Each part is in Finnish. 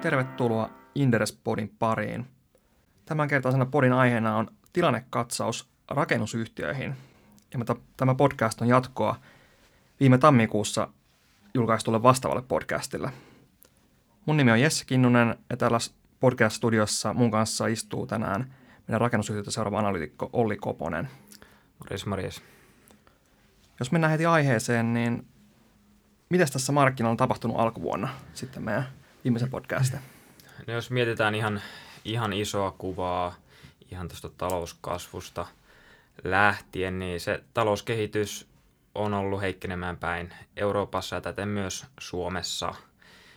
Tervetuloa Inderes-podin pariin. Tämänkertaisena podin aiheena on tilannekatsaus rakennusyhtiöihin. Ja tämä podcast on jatkoa viime tammikuussa julkaistulle vastaavalle podcastille. Mun nimi on Jesse Kinnunen ja täällä podcast-studiossa mun kanssa istuu tänään meidän rakennusyhtiötä seuraava analytikko Olli Koponen. Morjes, morjes. Jos mennään heti aiheeseen, niin mitä tässä markkinoilla on tapahtunut alkuvuonna sitten meidän viimeisen podcastin? No jos mietitään ihan, ihan isoa kuvaa ihan tuosta talouskasvusta lähtien, niin se talouskehitys on ollut heikkenemään päin Euroopassa ja täten myös Suomessa.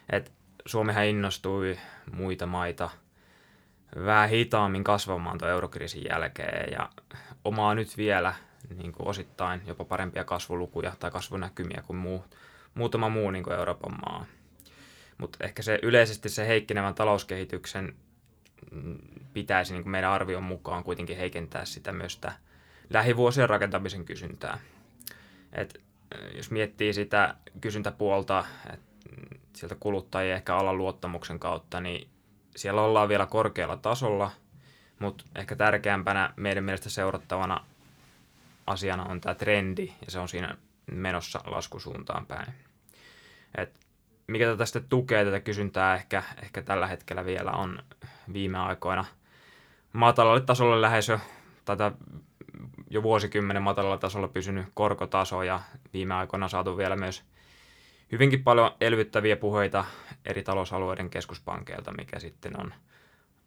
Et Suomihan innostui muita maita vähän hitaammin kasvamaan tuon eurokriisin jälkeen ja omaa nyt vielä niin kuin osittain jopa parempia kasvulukuja tai kasvunäkymiä kuin muu, muutama muu niin kuin Euroopan maa. Mutta ehkä se yleisesti se heikkenevän talouskehityksen mm, pitäisi niin kuin meidän arvion mukaan kuitenkin heikentää sitä myös sitä lähivuosien rakentamisen kysyntää. Et jos miettii sitä kysyntäpuolta et sieltä kuluttajien ehkä alan luottamuksen kautta, niin siellä ollaan vielä korkealla tasolla, mutta ehkä tärkeämpänä meidän mielestä seurattavana asiana on tämä trendi, ja se on siinä menossa laskusuuntaan päin. Et mikä tätä sitten tukee tätä kysyntää ehkä, ehkä tällä hetkellä vielä on viime aikoina. Matalalle tasolle lähes jo, tätä jo vuosikymmenen matalalla tasolla pysynyt korkotaso ja viime aikoina saatu vielä myös hyvinkin paljon elvyttäviä puheita eri talousalueiden keskuspankeilta, mikä sitten on,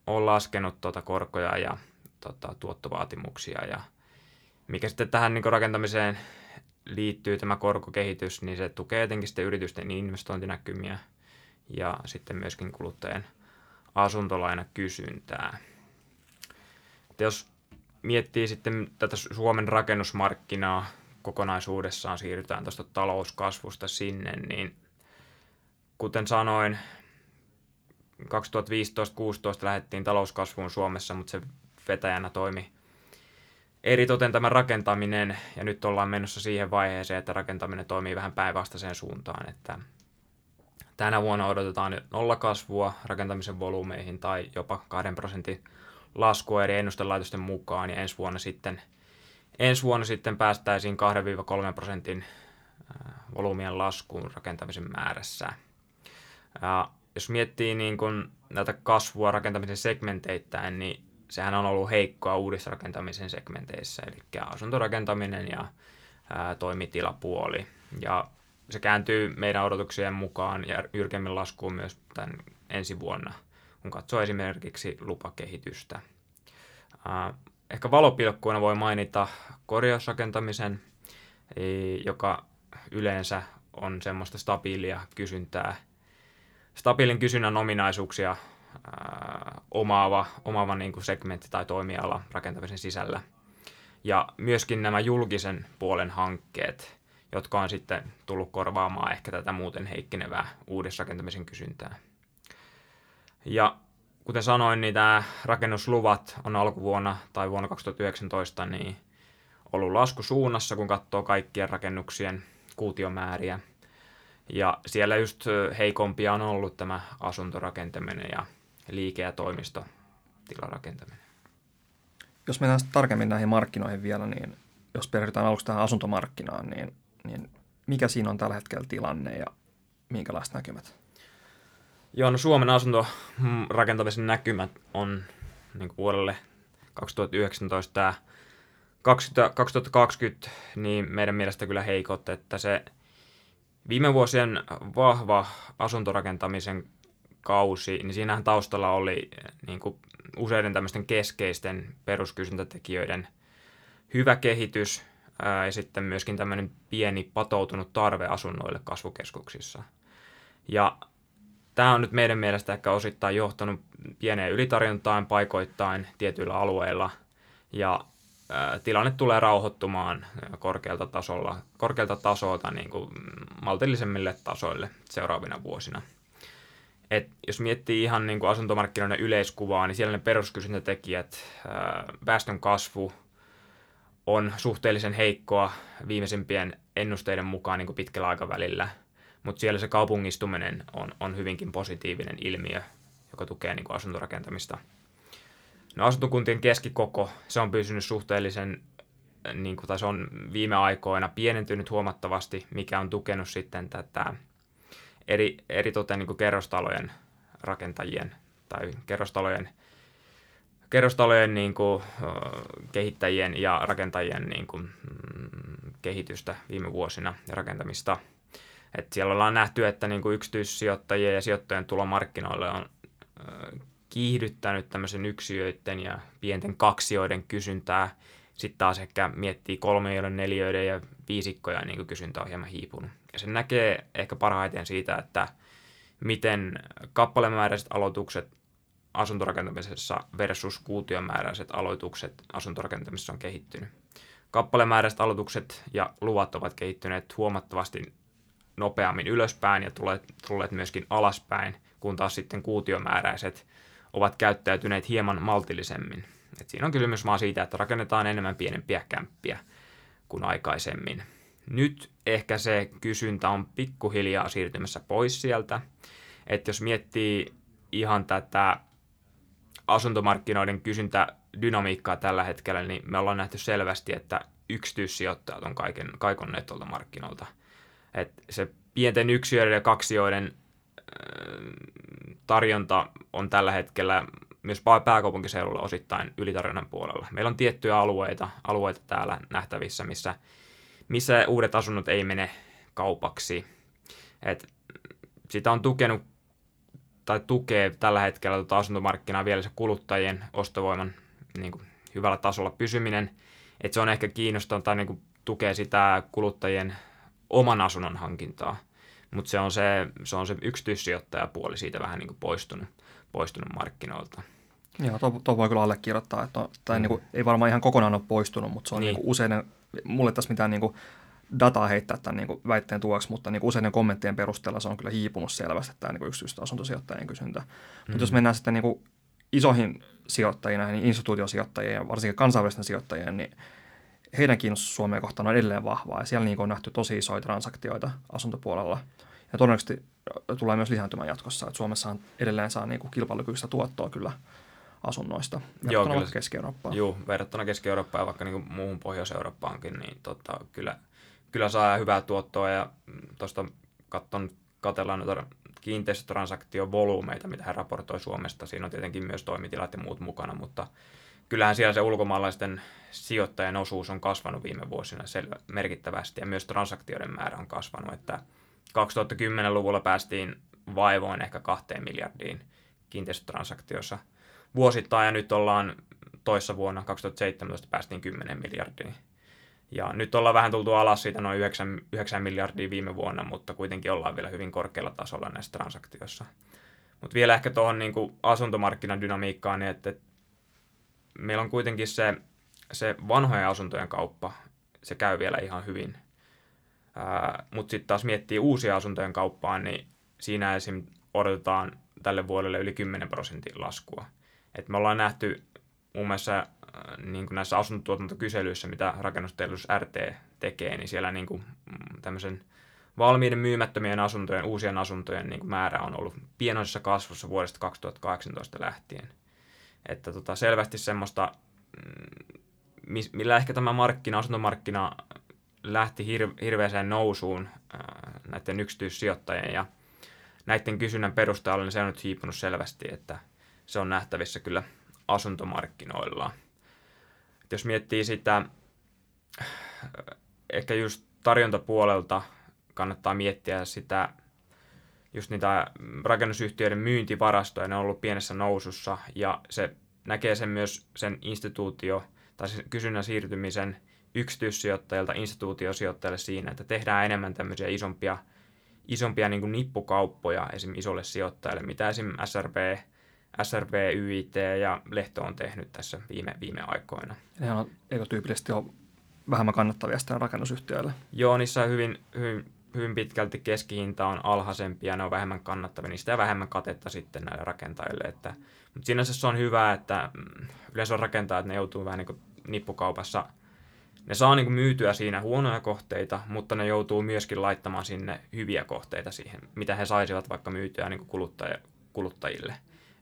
on laskenut tuota korkoja ja tota, tuottovaatimuksia ja mikä sitten tähän niin rakentamiseen liittyy tämä korkokehitys, niin se tukee etenkin sitten yritysten investointinäkymiä ja sitten myöskin kuluttajien asuntolainakysyntää. Et jos miettii sitten tätä Suomen rakennusmarkkinaa kokonaisuudessaan, siirrytään tuosta talouskasvusta sinne, niin kuten sanoin, 2015-2016 lähdettiin talouskasvuun Suomessa, mutta se vetäjänä toimi eritoten tämä rakentaminen, ja nyt ollaan menossa siihen vaiheeseen, että rakentaminen toimii vähän päinvastaiseen suuntaan, että tänä vuonna odotetaan nollakasvua rakentamisen volyymeihin tai jopa 2 prosentin laskua eri ennustelaitosten mukaan, ja ensi vuonna sitten, ensi vuonna sitten päästäisiin 2-3 prosentin volyymien laskuun rakentamisen määrässä. Ja jos miettii niin kun näitä kasvua rakentamisen segmenteittäin, niin sehän on ollut heikkoa uudisrakentamisen segmenteissä, eli asuntorakentaminen ja ää, toimitilapuoli. Ja se kääntyy meidän odotuksien mukaan ja jyrkemmin laskuun myös tämän ensi vuonna, kun katsoo esimerkiksi lupakehitystä. Ää, ehkä valopilkkuina voi mainita korjausrakentamisen, joka yleensä on semmoista stabiilia kysyntää, stabiilin kysynnän ominaisuuksia omaava, omaava niin kuin segmentti tai toimiala rakentamisen sisällä. Ja myöskin nämä julkisen puolen hankkeet, jotka on sitten tullut korvaamaan ehkä tätä muuten heikkenevää uudisrakentamisen kysyntää. Ja kuten sanoin, niin tämä rakennusluvat on alkuvuonna tai vuonna 2019 niin ollut laskusuunnassa, kun katsoo kaikkien rakennuksien kuutiomääriä. Ja siellä just heikompia on ollut tämä asuntorakentaminen ja liike- ja toimistotilarakentaminen. Jos mennään tarkemmin näihin markkinoihin vielä, niin jos perehdytään aluksi tähän asuntomarkkinaan, niin, niin mikä siinä on tällä hetkellä tilanne ja minkälaiset näkymät? Joo, no Suomen asuntorakentamisen näkymät on niin kuin vuodelle 2019 tämä 2020, niin meidän mielestä kyllä heikot, että se viime vuosien vahva asuntorakentamisen kausi, niin siinähän taustalla oli eh, niin kuin useiden tämmöisten keskeisten peruskysyntätekijöiden hyvä kehitys ja sitten myöskin tämmöinen pieni patoutunut tarve asunnoille kasvukeskuksissa. Ja tämä on nyt meidän mielestä ehkä osittain johtanut pieneen ylitarjontaan paikoittain tietyillä alueilla ja tilanne tulee rauhoittumaan korkealta, tasolla, korkealta tasolta niin kuin maltillisemmille tasoille seuraavina vuosina – et jos miettii ihan niin kuin asuntomarkkinoiden yleiskuvaa, niin siellä ne peruskysyntätekijät, väestön kasvu on suhteellisen heikkoa viimeisimpien ennusteiden mukaan niin kuin pitkällä aikavälillä, mutta siellä se kaupungistuminen on, on hyvinkin positiivinen ilmiö joka tukee niin kuin asuntorakentamista. No asuntokuntien keskikoko, se on pysynyt suhteellisen, niin kuin, tai se on viime aikoina pienentynyt huomattavasti, mikä on tukenut sitten tätä eri, eri toten, niin kerrostalojen rakentajien tai kerrostalojen, kerrostalojen niin kuin, kehittäjien ja rakentajien niin kuin, mm, kehitystä viime vuosina ja rakentamista. Et siellä ollaan nähty, että niin kuin yksityissijoittajien ja sijoittajien tulo markkinoille on kiihdyttänyt tämmöisen yksiöiden ja pienten kaksioiden kysyntää. Sitten taas ehkä miettii kolmioiden, neliöiden ja viisikkoja, niin kuin kysyntä on hieman hiipunut. Ja se näkee ehkä parhaiten siitä, että miten kappalemääräiset aloitukset asuntorakentamisessa versus kuutiomääräiset aloitukset asuntorakentamisessa on kehittynyt. Kappalemääräiset aloitukset ja luvat ovat kehittyneet huomattavasti nopeammin ylöspäin ja tulleet myöskin alaspäin, kun taas sitten kuutiomääräiset ovat käyttäytyneet hieman maltillisemmin. Et siinä on kysymys vaan siitä, että rakennetaan enemmän pienempiä kämppiä kuin aikaisemmin. Nyt ehkä se kysyntä on pikkuhiljaa siirtymässä pois sieltä. Että jos miettii ihan tätä asuntomarkkinoiden kysyntädynamiikkaa tällä hetkellä, niin me ollaan nähty selvästi, että yksityissijoittajat on kaiken, kaikonneet tuolta markkinoilta. Et se pienten yksiöiden ja kaksioiden tarjonta on tällä hetkellä myös pääkaupunkiseudulla osittain ylitarjonnan puolella. Meillä on tiettyjä alueita, alueita täällä nähtävissä, missä, missä uudet asunnot ei mene kaupaksi. Et sitä on tukenut tai tukee tällä hetkellä tuota asuntomarkkinaa vielä se kuluttajien ostovoiman niin kuin, hyvällä tasolla pysyminen. Et se on ehkä kiinnostavaa tai niin kuin, tukee sitä kuluttajien oman asunnon hankintaa mutta se on se, se on se yksityissijoittajapuoli siitä vähän niin kuin poistunut, poistunut markkinoilta. Joo, tuo, tuo voi kyllä allekirjoittaa, että on, tai mm. niin kuin, ei varmaan ihan kokonaan ole poistunut, mutta se on niin. Niin kuin useinen, mulle tässä mitään niin kuin dataa heittää tämän niin kuin väitteen tuoksi, mutta niin kuin useiden kommenttien perusteella se on kyllä hiipunut selvästi, tämä niin yksityistä asuntosijoittajien kysyntä. Mm. Mutta jos mennään sitten niin kuin isoihin sijoittajiin, näihin instituutiosijoittajien ja varsinkin kansainvälisten sijoittajien, niin heidän kiinnostus Suomeen kohtaan on edelleen vahvaa ja siellä niin on nähty tosi isoja transaktioita asuntopuolella. Ja todennäköisesti tulee myös lisääntymään jatkossa, että Suomessahan edelleen saa niin kuin kilpailukykyistä tuottoa kyllä asunnoista verrattuna Joo, Keski-Eurooppaan. Joo, verrattuna Keski-Eurooppaan ja vaikka niin muuhun Pohjois-Eurooppaankin, niin tota, kyllä, kyllä saa hyvää tuottoa ja tuosta katson, katellaan noita kiinteistötransaktiovolyymeita, mitä hän raportoi Suomesta. Siinä on tietenkin myös toimitilat ja muut mukana, mutta kyllähän siellä se ulkomaalaisten sijoittajien osuus on kasvanut viime vuosina selvä, merkittävästi ja myös transaktioiden määrä on kasvanut, että 2010-luvulla päästiin vaivoin ehkä kahteen miljardiin kiinteistötransaktiossa vuosittain ja nyt ollaan toissa vuonna 2017 päästiin 10 miljardiin. Ja nyt ollaan vähän tultu alas siitä noin 9, 9 miljardia viime vuonna, mutta kuitenkin ollaan vielä hyvin korkealla tasolla näissä transaktioissa. Mutta vielä ehkä tuohon niin asuntomarkkinan dynamiikkaan, niin että meillä on kuitenkin se, se vanhojen asuntojen kauppa, se käy vielä ihan hyvin. Mutta sitten taas miettii uusia asuntojen kauppaa, niin siinä esim. odotetaan tälle vuodelle yli 10 prosentin laskua. Et me ollaan nähty muun muassa niin kuin näissä asuntotuotantokyselyissä, mitä rakennusteollisuus RT tekee, niin siellä niin kuin, mm, tämmöisen valmiiden myymättömien asuntojen, uusien asuntojen niin kuin määrä on ollut pienoisessa kasvussa vuodesta 2018 lähtien. Että tota, selvästi semmoista, mm, millä ehkä tämä markkina, asuntomarkkina lähti hir- hirveäseen nousuun ää, näiden yksityissijoittajien ja näiden kysynnän perusteella, niin se on nyt hiipunut selvästi, että se on nähtävissä kyllä asuntomarkkinoilla. Et jos miettii sitä, ehkä just tarjontapuolelta kannattaa miettiä sitä, just niitä rakennusyhtiöiden myyntivarastoja, ne on ollut pienessä nousussa ja se näkee sen myös sen instituutio tai sen kysynnän siirtymisen yksityissijoittajilta instituutiosijoittajille siinä, että tehdään enemmän tämmöisiä isompia, isompia niin nippukauppoja esim. isolle sijoittajille, mitä esim. SRB, SRB, YIT ja Lehto on tehnyt tässä viime, viime aikoina. Ne on ekotyypillisesti on vähemmän kannattavia sitten rakennusyhtiöille. Joo, niissä on hyvin, hyvin, hyvin pitkälti keskihinta on alhaisempi ja ne on vähemmän kannattavia, niistä ja vähemmän katetta sitten näille rakentajille. Että, mutta sinänsä se on hyvä, että mm, yleensä on rakentajat, ne joutuu vähän niin kuin nippukaupassa – ne saa niin kuin myytyä siinä huonoja kohteita, mutta ne joutuu myöskin laittamaan sinne hyviä kohteita siihen, mitä he saisivat vaikka myytyä niin kuin kuluttaja, kuluttajille.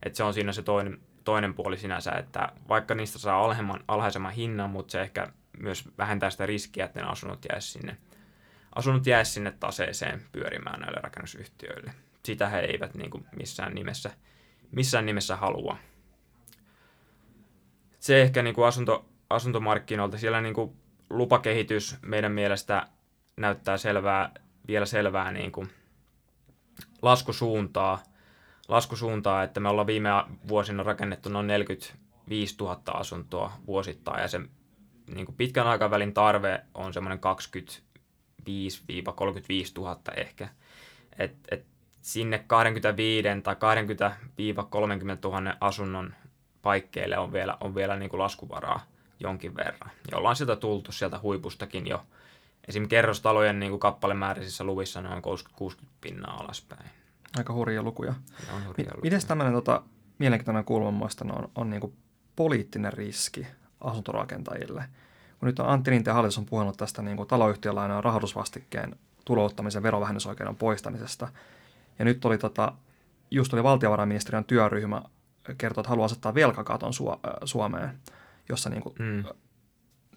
Et se on siinä se toinen, toinen puoli sinänsä, että vaikka niistä saa alhaisemman, alhaisemman hinnan, mutta se ehkä myös vähentää sitä riskiä, että ne asunnot jäisi sinne, asunnot jäisi sinne taseeseen pyörimään näille rakennusyhtiöille. Sitä he eivät niin kuin missään, nimessä, missään nimessä halua. Se ehkä niin kuin asunto, asuntomarkkinoilta, siellä niin kuin lupakehitys meidän mielestä näyttää selvää, vielä selvää niin kuin laskusuuntaa, laskusuuntaa, että me ollaan viime vuosina rakennettu noin 45 000 asuntoa vuosittain ja se niin kuin pitkän aikavälin tarve on semmoinen 25-35 000 ehkä. Et, et sinne 25 tai 20-30 000 asunnon paikkeille on vielä, on vielä niin kuin laskuvaraa jonkin verran. Ja ollaan sieltä tultu sieltä huipustakin jo. Esimerkiksi kerrostalojen niin kuin kappalemääräisissä luvissa noin 60 pinnaa alaspäin. Aika hurja lukuja. On M- Miten tämmöinen tota, mielenkiintoinen kulma on, on niin poliittinen riski asuntorakentajille? Kun nyt on Antti Rinteen hallitus on puhunut tästä niin kuin taloyhtiölainan rahoitusvastikkeen tulouttamisen verovähennysoikeuden poistamisesta. Ja nyt oli tota, just oli valtiovarainministeriön työryhmä kertoo, että haluaa asettaa velkakaton Suomeen, jossa niin kuin, mm.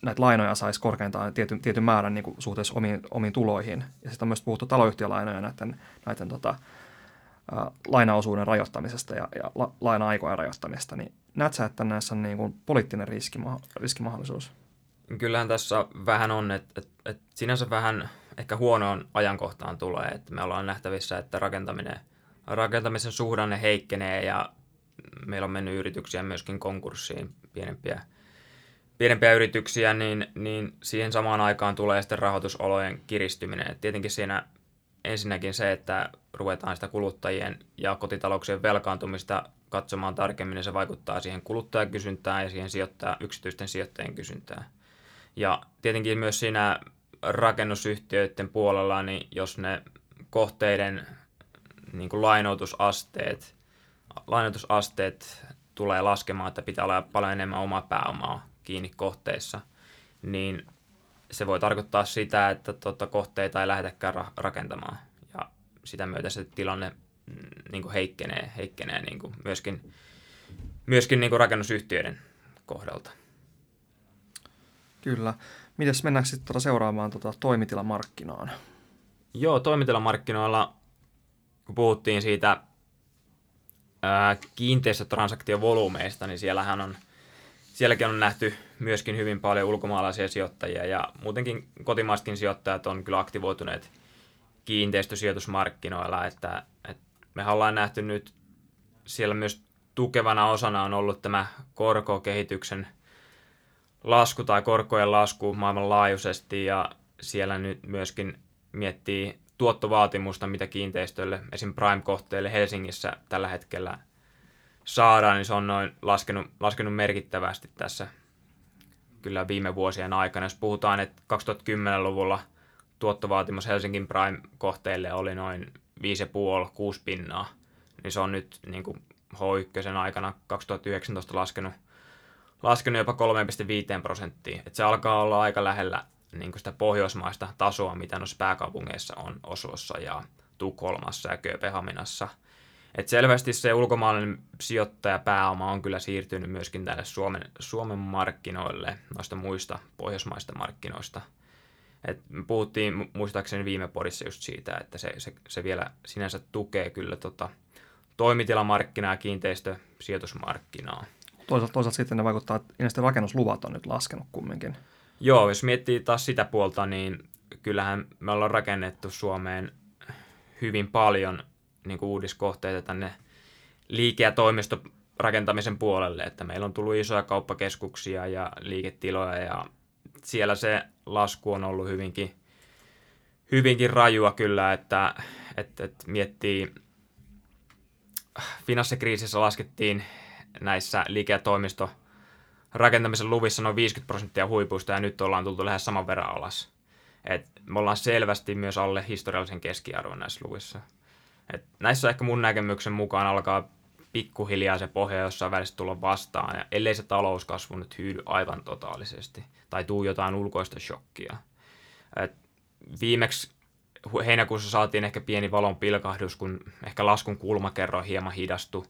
näitä lainoja saisi korkeintaan tietyn, tietyn määrän niin kuin, suhteessa omiin, omiin tuloihin. Ja sitten on myös puhuttu taloyhtiölainoja näiden, näiden tota, lainaosuuden rajoittamisesta ja, ja la, laina-aikojen rajoittamisesta. Niin näet sä, että näissä on niin kuin, poliittinen riski, riskimahdollisuus? Kyllähän tässä vähän on, että, että, että sinänsä vähän ehkä huonoon ajankohtaan tulee, että me ollaan nähtävissä, että rakentaminen, rakentamisen suhdanne heikkenee ja meillä on mennyt yrityksiä myöskin konkurssiin, pienempiä, pienempiä yrityksiä, niin, niin siihen samaan aikaan tulee sitten rahoitusolojen kiristyminen. Et tietenkin siinä ensinnäkin se, että ruvetaan sitä kuluttajien ja kotitalouksien velkaantumista katsomaan tarkemmin, niin se vaikuttaa siihen kuluttajakysyntään ja siihen sijoittaja, yksityisten sijoittajien kysyntään. Ja tietenkin myös siinä rakennusyhtiöiden puolella, niin jos ne kohteiden niin kuin lainoitusasteet, lainoitusasteet tulee laskemaan, että pitää olla paljon enemmän omaa pääomaa kiinni kohteissa, niin se voi tarkoittaa sitä, että tuota, kohteita ei lähdetäkään ra- rakentamaan. Ja sitä myötä se tilanne mm, niin kuin heikkenee, heikkenee niin kuin myöskin, myöskin niin kuin rakennusyhtiöiden kohdalta. Kyllä. Mites mennäänkö sitten tuota seuraamaan tuota toimitilamarkkinaan? Joo, toimitilamarkkinoilla, kun puhuttiin siitä ää, kiinteistötransaktiovolyymeista, niin siellähän on, sielläkin on nähty myöskin hyvin paljon ulkomaalaisia sijoittajia ja muutenkin kotimaisetkin sijoittajat on kyllä aktivoituneet kiinteistösijoitusmarkkinoilla, että, että me ollaan nähty nyt siellä myös tukevana osana on ollut tämä korkokehityksen lasku tai korkojen lasku maailmanlaajuisesti ja siellä nyt myöskin miettii tuottovaatimusta, mitä kiinteistöille, esim. Prime-kohteille Helsingissä tällä hetkellä saadaan, niin se on noin laskenut, laskenut merkittävästi tässä kyllä viime vuosien aikana. Jos puhutaan, että 2010-luvulla tuottovaatimus Helsingin Prime-kohteille oli noin 5,5-6 pinnaa, niin se on nyt niin kuin H1 aikana 2019 laskenut, laskenut jopa 3,5 prosenttia. Et se alkaa olla aika lähellä niin sitä pohjoismaista tasoa, mitä noissa pääkaupungeissa on Oslossa ja Tukholmassa ja Kööpenhaminassa. Et selvästi se ulkomaalainen sijoittajapääoma on kyllä siirtynyt myöskin tälle Suomen, Suomen markkinoille noista muista pohjoismaista markkinoista. Et me puhuttiin muistaakseni viime podissa just siitä, että se, se, se vielä sinänsä tukee kyllä tota, toimitilamarkkinaa ja kiinteistösijoitusmarkkinaa. Toisaalta, toisaalta sitten ne vaikuttaa, että ilmeisesti rakennusluvat on nyt laskenut kumminkin. Joo, jos miettii taas sitä puolta, niin kyllähän me ollaan rakennettu Suomeen hyvin paljon niin kuin uudiskohteita tänne liike- ja toimistorakentamisen puolelle, että meillä on tullut isoja kauppakeskuksia ja liiketiloja ja siellä se lasku on ollut hyvinkin, hyvinkin rajua kyllä, että, että, että miettii, finanssikriisissä laskettiin näissä liike- ja toimisto rakentamisen luvissa noin 50 prosenttia huipuista ja nyt ollaan tultu lähes saman verran alas. Et me ollaan selvästi myös alle historiallisen keskiarvon näissä luvissa. Et näissä ehkä mun näkemyksen mukaan alkaa pikkuhiljaa se pohja jossain välissä tulla vastaan, ja ellei se talouskasvu nyt hyydy aivan totaalisesti, tai tuu jotain ulkoista shokkia. Et viimeksi heinäkuussa saatiin ehkä pieni valon pilkahdus, kun ehkä laskun kulmakerro hieman hidastui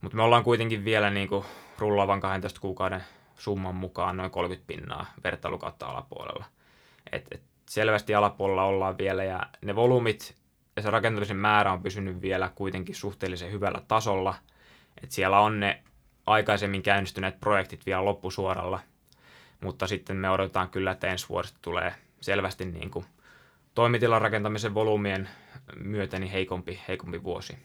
Mutta me ollaan kuitenkin vielä niin kuin rullaavan 12 kuukauden summan mukaan noin 30 pinnaa vertailukautta alapuolella. Et, et selvästi alapuolella ollaan vielä ja ne volyymit ja se rakentamisen määrä on pysynyt vielä kuitenkin suhteellisen hyvällä tasolla. Et siellä on ne aikaisemmin käynnistyneet projektit vielä loppusuoralla, mutta sitten me odotetaan kyllä, että ensi vuodesta tulee selvästi niin kuin toimitilan rakentamisen volyymien myötä niin heikompi, heikompi vuosi.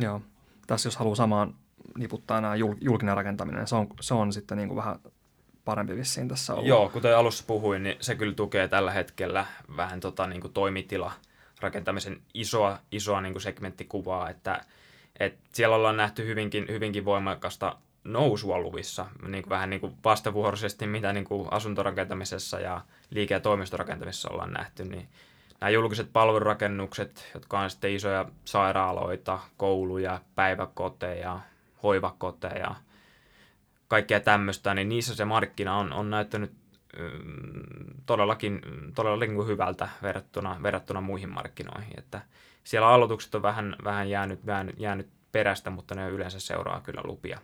Joo. Tässä jos haluaa samaan niputtaa nämä julkinen rakentaminen, se on, se on sitten niin kuin vähän parempi vissiin tässä ollut. Joo, kuten alussa puhuin, niin se kyllä tukee tällä hetkellä vähän tota, niin kuin toimitila rakentamisen isoa, isoa niin kuin segmenttikuvaa, että, että siellä ollaan nähty hyvinkin, hyvinkin voimakasta nousua luvissa, niin kuin vähän niin kuin vastavuoroisesti, mitä niin kuin asuntorakentamisessa ja liike- ja toimistorakentamisessa ollaan nähty, niin nämä julkiset palvelurakennukset, jotka on sitten isoja sairaaloita, kouluja, päiväkoteja, hoivakoteja, kaikkea tämmöistä, niin niissä se markkina on, on näyttänyt todellakin, todellakin hyvältä verrattuna, verrattuna muihin markkinoihin. Että siellä aloitukset on vähän, vähän jäänyt, jäänyt, jäänyt perästä, mutta ne yleensä seuraa kyllä lupia,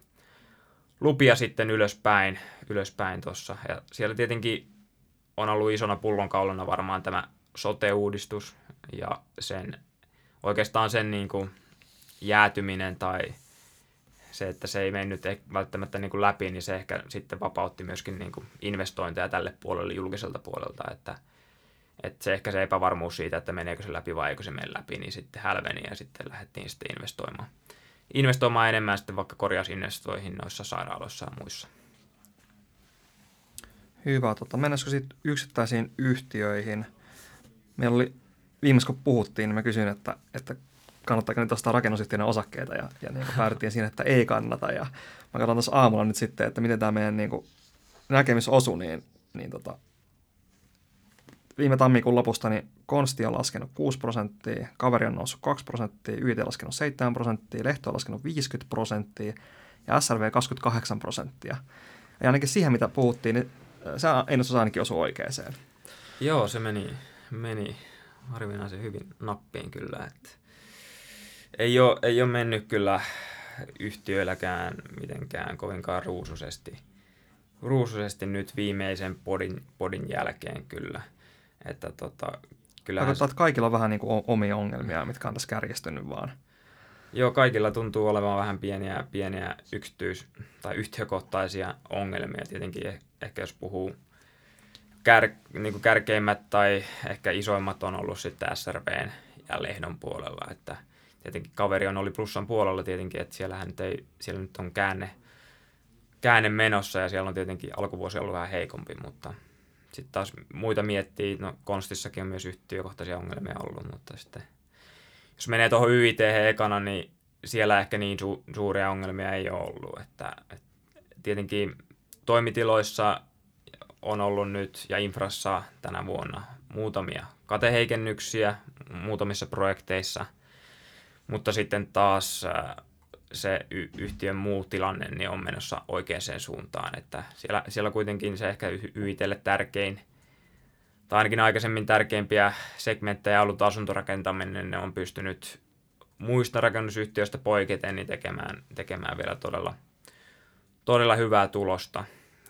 lupia sitten ylöspäin, ylöspäin tuossa. Ja siellä tietenkin on ollut isona pullonkaulana varmaan tämä sote-uudistus ja sen, oikeastaan sen niin kuin jäätyminen tai se, että se ei mennyt välttämättä niin kuin läpi, niin se ehkä sitten vapautti myöskin niin kuin investointeja tälle puolelle julkiselta puolelta, että, että se ehkä se epävarmuus siitä, että meneekö se läpi vai eikö se mene läpi, niin sitten hälveni ja sitten lähdettiin sitten investoimaan. Investoimaan enemmän sitten vaikka korjausinvestoihin noissa sairaaloissa ja muissa. Hyvä. Tota, mennäisikö sitten yksittäisiin yhtiöihin? Meillä oli viimeis kun puhuttiin, niin mä kysyin, että, että kannattaako nyt ostaa rakennusyhtiöiden osakkeita ja, ja niin päädyttiin siihen, että ei kannata. Ja mä katson tuossa aamulla nyt sitten, että miten tämä meidän niin kuin, näkemys osui, niin, niin tota, viime tammikuun lopusta niin Konsti on laskenut 6 prosenttia, Kaveri on noussut 2 prosenttia, YT laskenut 7 prosenttia, Lehto on laskenut 50 prosenttia ja SRV 28 prosenttia. Ja ainakin siihen, mitä puhuttiin, niin se ennustus ainakin osui oikeeseen. Joo, se meni, meni harvinaisen hyvin nappiin kyllä. Että ei, ole, ei ole mennyt kyllä yhtiöilläkään mitenkään kovinkaan ruusuisesti, ruusuisesti nyt viimeisen podin, podin jälkeen kyllä. Että tota, kyllähän... että kaikilla on vähän niin kuin omia ongelmia, mitkä on tässä kärjestynyt vaan. Joo, kaikilla tuntuu olevan vähän pieniä, pieniä yksityis- tai yhtiökohtaisia ongelmia. Tietenkin eh, ehkä jos puhuu kär, niin kuin kärkeimmät tai ehkä isoimmat on ollut sitten SRVn ja Lehdon puolella, että tietenkin kaveri on oli plussan puolella tietenkin, että siellähän nyt ei, siellä nyt on käänne, käänne menossa ja siellä on tietenkin alkuvuosi ollut vähän heikompi, mutta sitten taas muita miettii, no Konstissakin on myös yhtiökohtaisia ongelmia ollut, mutta sitten jos menee tuohon YIT ekana, niin siellä ehkä niin su- suuria ongelmia ei ole ollut, että, että tietenkin toimitiloissa on ollut nyt ja infrassa tänä vuonna muutamia kateheikennyksiä muutamissa projekteissa, mutta sitten taas äh, se y- yhtiön muu tilanne niin on menossa oikeaan suuntaan, että siellä, siellä kuitenkin se ehkä YITlle tärkein, tai ainakin aikaisemmin tärkeimpiä segmenttejä ollut asuntorakentaminen, ne on pystynyt muista rakennusyhtiöistä poiketen niin tekemään, tekemään vielä todella, todella hyvää tulosta,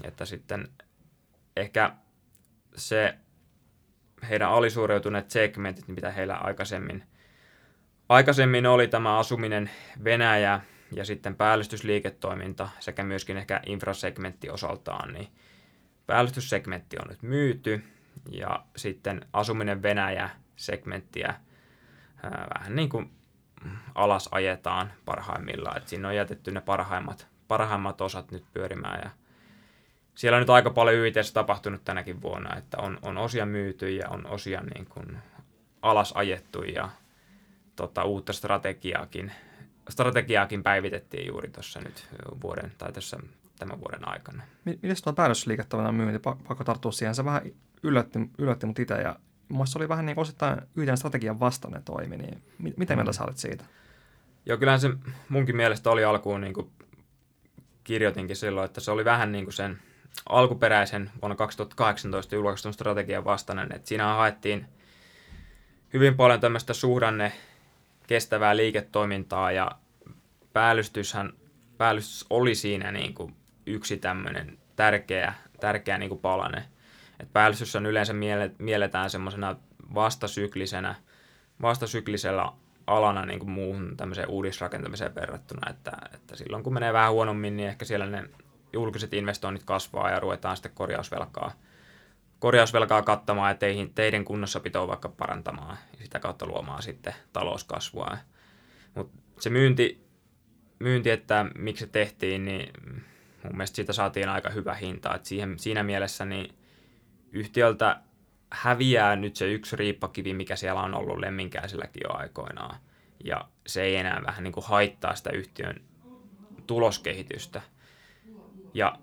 että sitten ehkä se heidän alisuoriutuneet segmentit, mitä heillä aikaisemmin, aikaisemmin oli tämä asuminen Venäjä ja sitten päällystysliiketoiminta sekä myöskin ehkä infrasegmentti osaltaan, niin päällystyssegmentti on nyt myyty ja sitten asuminen Venäjä segmenttiä vähän niin kuin alas ajetaan parhaimmillaan, että siinä on jätetty ne parhaimmat, parhaimmat osat nyt pyörimään ja siellä on nyt aika paljon YITssä tapahtunut tänäkin vuonna, että on, on osia myyty ja on osia niin kuin alas ajettu ja tota, uutta strategiaakin, strategiaakin päivitettiin juuri tuossa nyt vuoden tai tässä tämän vuoden aikana. Miten tuo päällysliiketoiminnan myynti, pakko tarttua siihen, se vähän yllätti, yllätti mut itse ja Mielestäni oli vähän niin osittain yhden strategian vastainen toimi, niin miten mieltä sä olet siitä? Joo, kyllähän se munkin mielestä oli alkuun, niin kuin kirjoitinkin silloin, että se oli vähän niin kuin sen alkuperäisen vuonna 2018 julkaistun strategian vastainen, että siinä haettiin hyvin paljon tämmöistä suhdanne kestävää liiketoimintaa ja päällystyshän, päällystys oli siinä niin kuin yksi tämmöinen tärkeä, tärkeä niin kuin palane. Et päällystys on yleensä mielletään semmoisena vastasyklisenä, vastasyklisellä alana niin kuin muuhun tämmöiseen uudisrakentamiseen verrattuna, että, että silloin kun menee vähän huonommin, niin ehkä siellä ne julkiset investoinnit kasvaa ja ruvetaan sitten korjausvelkaa, korjausvelkaa kattamaan ja teihin, teiden kunnossapitoa vaikka parantamaan ja sitä kautta luomaan sitten talouskasvua. Mutta se myynti, myynti, että miksi se tehtiin, niin mun mielestä siitä saatiin aika hyvä hinta. Et siihen, siinä mielessä niin yhtiöltä häviää nyt se yksi riippakivi, mikä siellä on ollut lemminkäisilläkin jo aikoinaan. Ja se ei enää vähän niin kuin haittaa sitä yhtiön tuloskehitystä. Ja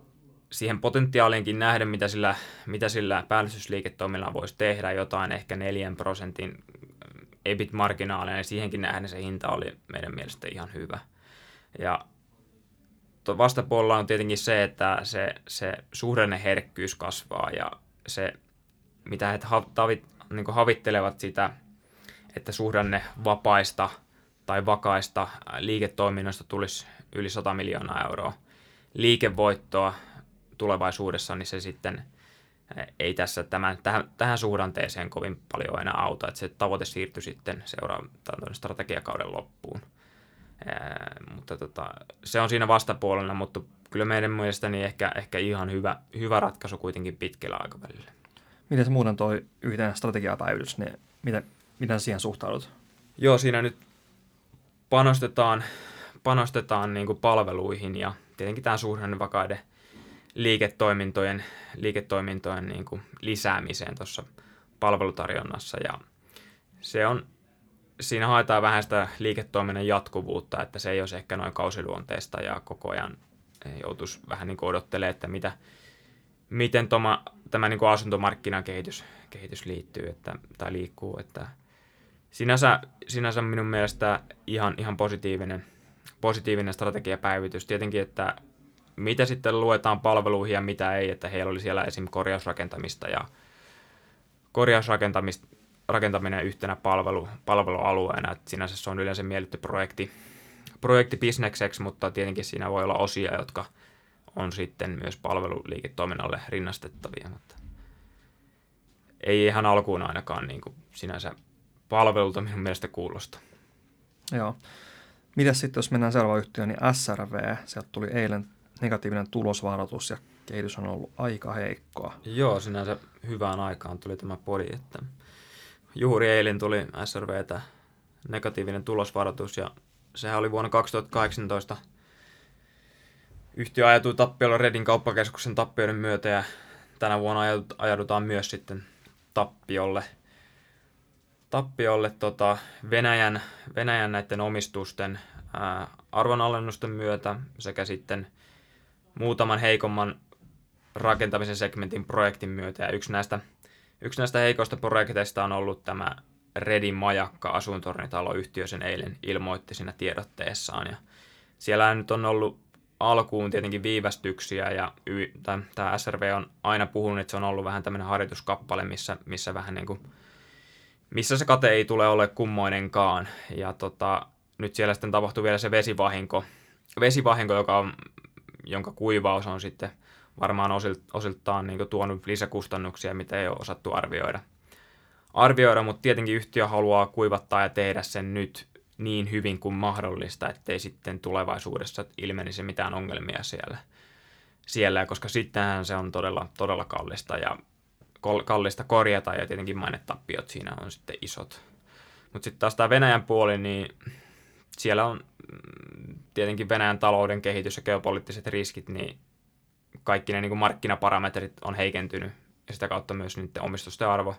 siihen potentiaaliinkin nähden, mitä sillä, mitä sillä päällystysliiketoiminnalla voisi tehdä, jotain ehkä 4 prosentin EBIT-marginaalia, niin siihenkin nähden se hinta oli meidän mielestä ihan hyvä. Ja vastapuolella on tietenkin se, että se, se suhdanneherkkyys kasvaa ja se mitä he tavit, niin havittelevat sitä, että suhdanne vapaista tai vakaista liiketoiminnasta tulisi yli 100 miljoonaa euroa liikevoittoa tulevaisuudessa, niin se sitten ei tässä tämän, tähän, tähän suhdanteeseen kovin paljon enää auta, että se tavoite siirtyi sitten seuraavan strategiakauden loppuun. Ää, mutta tota, se on siinä vastapuolella, mutta kyllä meidän mielestäni ehkä, ehkä ihan hyvä, hyvä ratkaisu kuitenkin pitkällä aikavälillä. Miten muuten toi yhteen strategiapäivitys, niin miten, miten siihen suhtaudut? Joo, siinä nyt panostetaan, panostetaan niin kuin palveluihin ja tietenkin tämän vakaiden liiketoimintojen, liiketoimintojen niin kuin lisäämiseen tuossa palvelutarjonnassa. Ja se on, siinä haetaan vähän sitä liiketoiminnan jatkuvuutta, että se ei olisi ehkä noin kausiluonteista ja koko ajan joutuisi vähän niin odottelemaan, että mitä, miten toma, tämä niin kuin asuntomarkkinan kehitys, kehitys liittyy että, tai liikkuu. Että sinänsä, sinänsä minun mielestä ihan, ihan positiivinen, positiivinen strategiapäivitys. Tietenkin, että mitä sitten luetaan palveluihin ja mitä ei, että heillä oli siellä esim. korjausrakentamista ja korjausrakentamista rakentaminen yhtenä palvelu, palvelualueena. Että sinänsä se on yleensä miellytty projekti, projekti bisnekseksi, mutta tietenkin siinä voi olla osia, jotka – on sitten myös palveluliiketoiminnalle rinnastettavia, mutta ei ihan alkuun ainakaan niin kuin sinänsä palvelulta minun mielestä kuulosta. Joo. Mitäs sitten, jos mennään seuraavaan yhtiöön, niin SRV, sieltä tuli eilen negatiivinen tulosvaroitus ja kehitys on ollut aika heikkoa. Joo, sinänsä hyvään aikaan tuli tämä podi, että juuri eilen tuli SRVtä negatiivinen tulosvaroitus ja sehän oli vuonna 2018 – Yhtiö ajautui tappiolla Redin kauppakeskuksen tappioiden myötä ja tänä vuonna ajaudutaan myös sitten tappiolle, tappiolle tota Venäjän, Venäjän näiden omistusten arvonalennusten myötä sekä sitten muutaman heikomman rakentamisen segmentin projektin myötä. Ja yksi näistä, yksi näistä heikoista projekteista on ollut tämä Redin majakka asuntornitalo yhtiö sen eilen ilmoitti siinä tiedotteessaan. Ja siellä nyt on ollut alkuun tietenkin viivästyksiä ja y, tämä SRV on aina puhunut, että se on ollut vähän tämmöinen harjoituskappale, missä, missä vähän niin kuin, missä se kate ei tule ole kummoinenkaan. Ja tota, nyt siellä sitten tapahtuu vielä se vesivahinko, vesivahinko joka on, jonka kuivaus on sitten varmaan osilt, osiltaan niin tuonut lisäkustannuksia, mitä ei ole osattu arvioida. arvioida, mutta tietenkin yhtiö haluaa kuivattaa ja tehdä sen nyt niin hyvin kuin mahdollista, ettei sitten tulevaisuudessa ilmenisi mitään ongelmia siellä. siellä koska sittenhän se on todella, todella kallista ja kallista korjata ja tietenkin mainetappiot siinä on sitten isot. Mutta sitten taas tämä Venäjän puoli, niin siellä on tietenkin Venäjän talouden kehitys ja geopoliittiset riskit, niin kaikki ne niin kuin markkinaparametrit on heikentynyt ja sitä kautta myös niiden omistusten arvo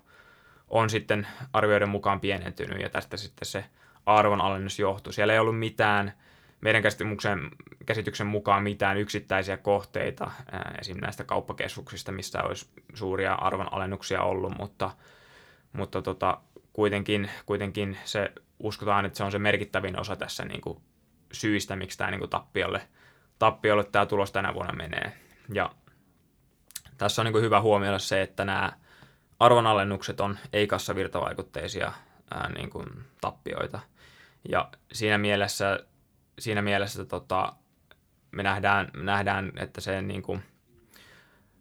on sitten arvioiden mukaan pienentynyt ja tästä sitten se arvonalennus johtui. Siellä ei ollut mitään, meidän käsityksen, käsityksen mukaan mitään yksittäisiä kohteita esim. näistä kauppakeskuksista, missä olisi suuria arvonalennuksia ollut, mutta, mutta tota, kuitenkin, kuitenkin se uskotaan, että se on se merkittävin osa tässä niin kuin syistä, miksi tämä niin tappiolle, tappiolle tämä tulos tänä vuonna menee. Ja tässä on niin hyvä huomioida se, että nämä arvonalennukset on ei-kassavirtavaikutteisia ää, niin kuin tappioita – ja siinä mielessä siinä mielessä tota, me nähdään, nähdään, että se, niin kuin,